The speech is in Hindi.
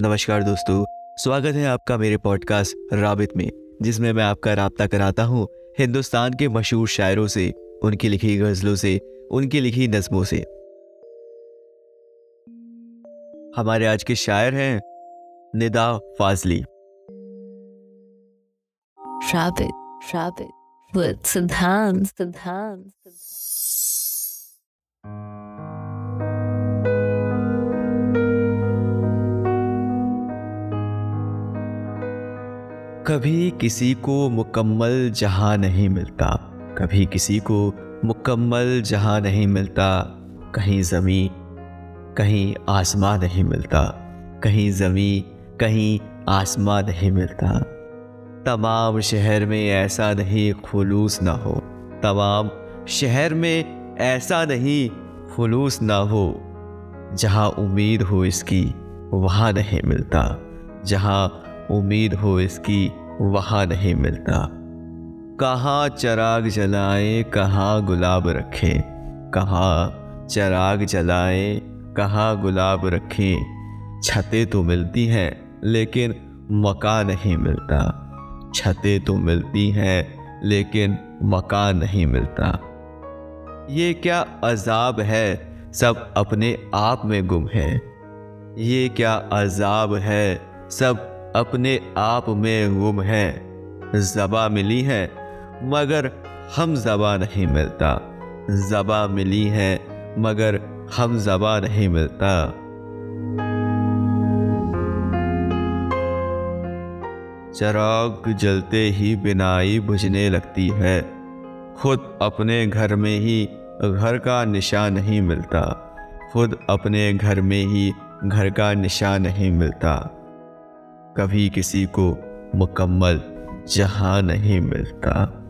नमस्कार दोस्तों स्वागत है आपका मेरे पॉडकास्ट राबित में जिसमें मैं आपका रबता कराता हूँ हिंदुस्तान के मशहूर शायरों से उनकी लिखी गजलों से उनकी लिखी नज्मों से। हमारे आज के शायर हैं Nida Fazli. Rabbit, rabbit, with Siddhant, कभी किसी को मुकम्मल जहाँ नहीं मिलता, कभी किसी को मुकम्मल जहाँ नहीं मिलता, कहीं ज़मी कहीं आसमां नहीं मिलता, कहीं ज़मी कहीं आसमां नहीं मिलता। तमाम शहर में ऐसा नहीं खुलूस ना हो। तमाम शहर में ऐसा नहीं खुलूस ना हो। जहाँ उम्मीद हो इसकी, वहाँ नहीं मिलता। जहाँ उम्मीद हो इसकी वहाँ नहीं मिलता। कहाँ चराग जलाए, कहाँ गुलाब रखें, कहाँ चराग जलाए, कहाँ गुलाब रखें। छतें तो मिलती हैं, लेकिन मका नहीं मिलता। छतें तो मिलती हैं, लेकिन मका नहीं मिलता। ये क्या अजाब है, सब अपने आप में गुम है। ये क्या अजाब है, सब अपने आप में गुम है। जबा मिली है, मगर हम जबा नहीं मिलता। जबा मिली है, मगर हम जबा नहीं मिलता। चराग जलते ही बिनाई बुझने लगती है। खुद अपने घर में ही घर का निशान नहीं मिलता। खुद अपने घर में ही घर का निशान नहीं मिलता। कभी किसी को मुकम्मल जहाँ नहीं मिलता।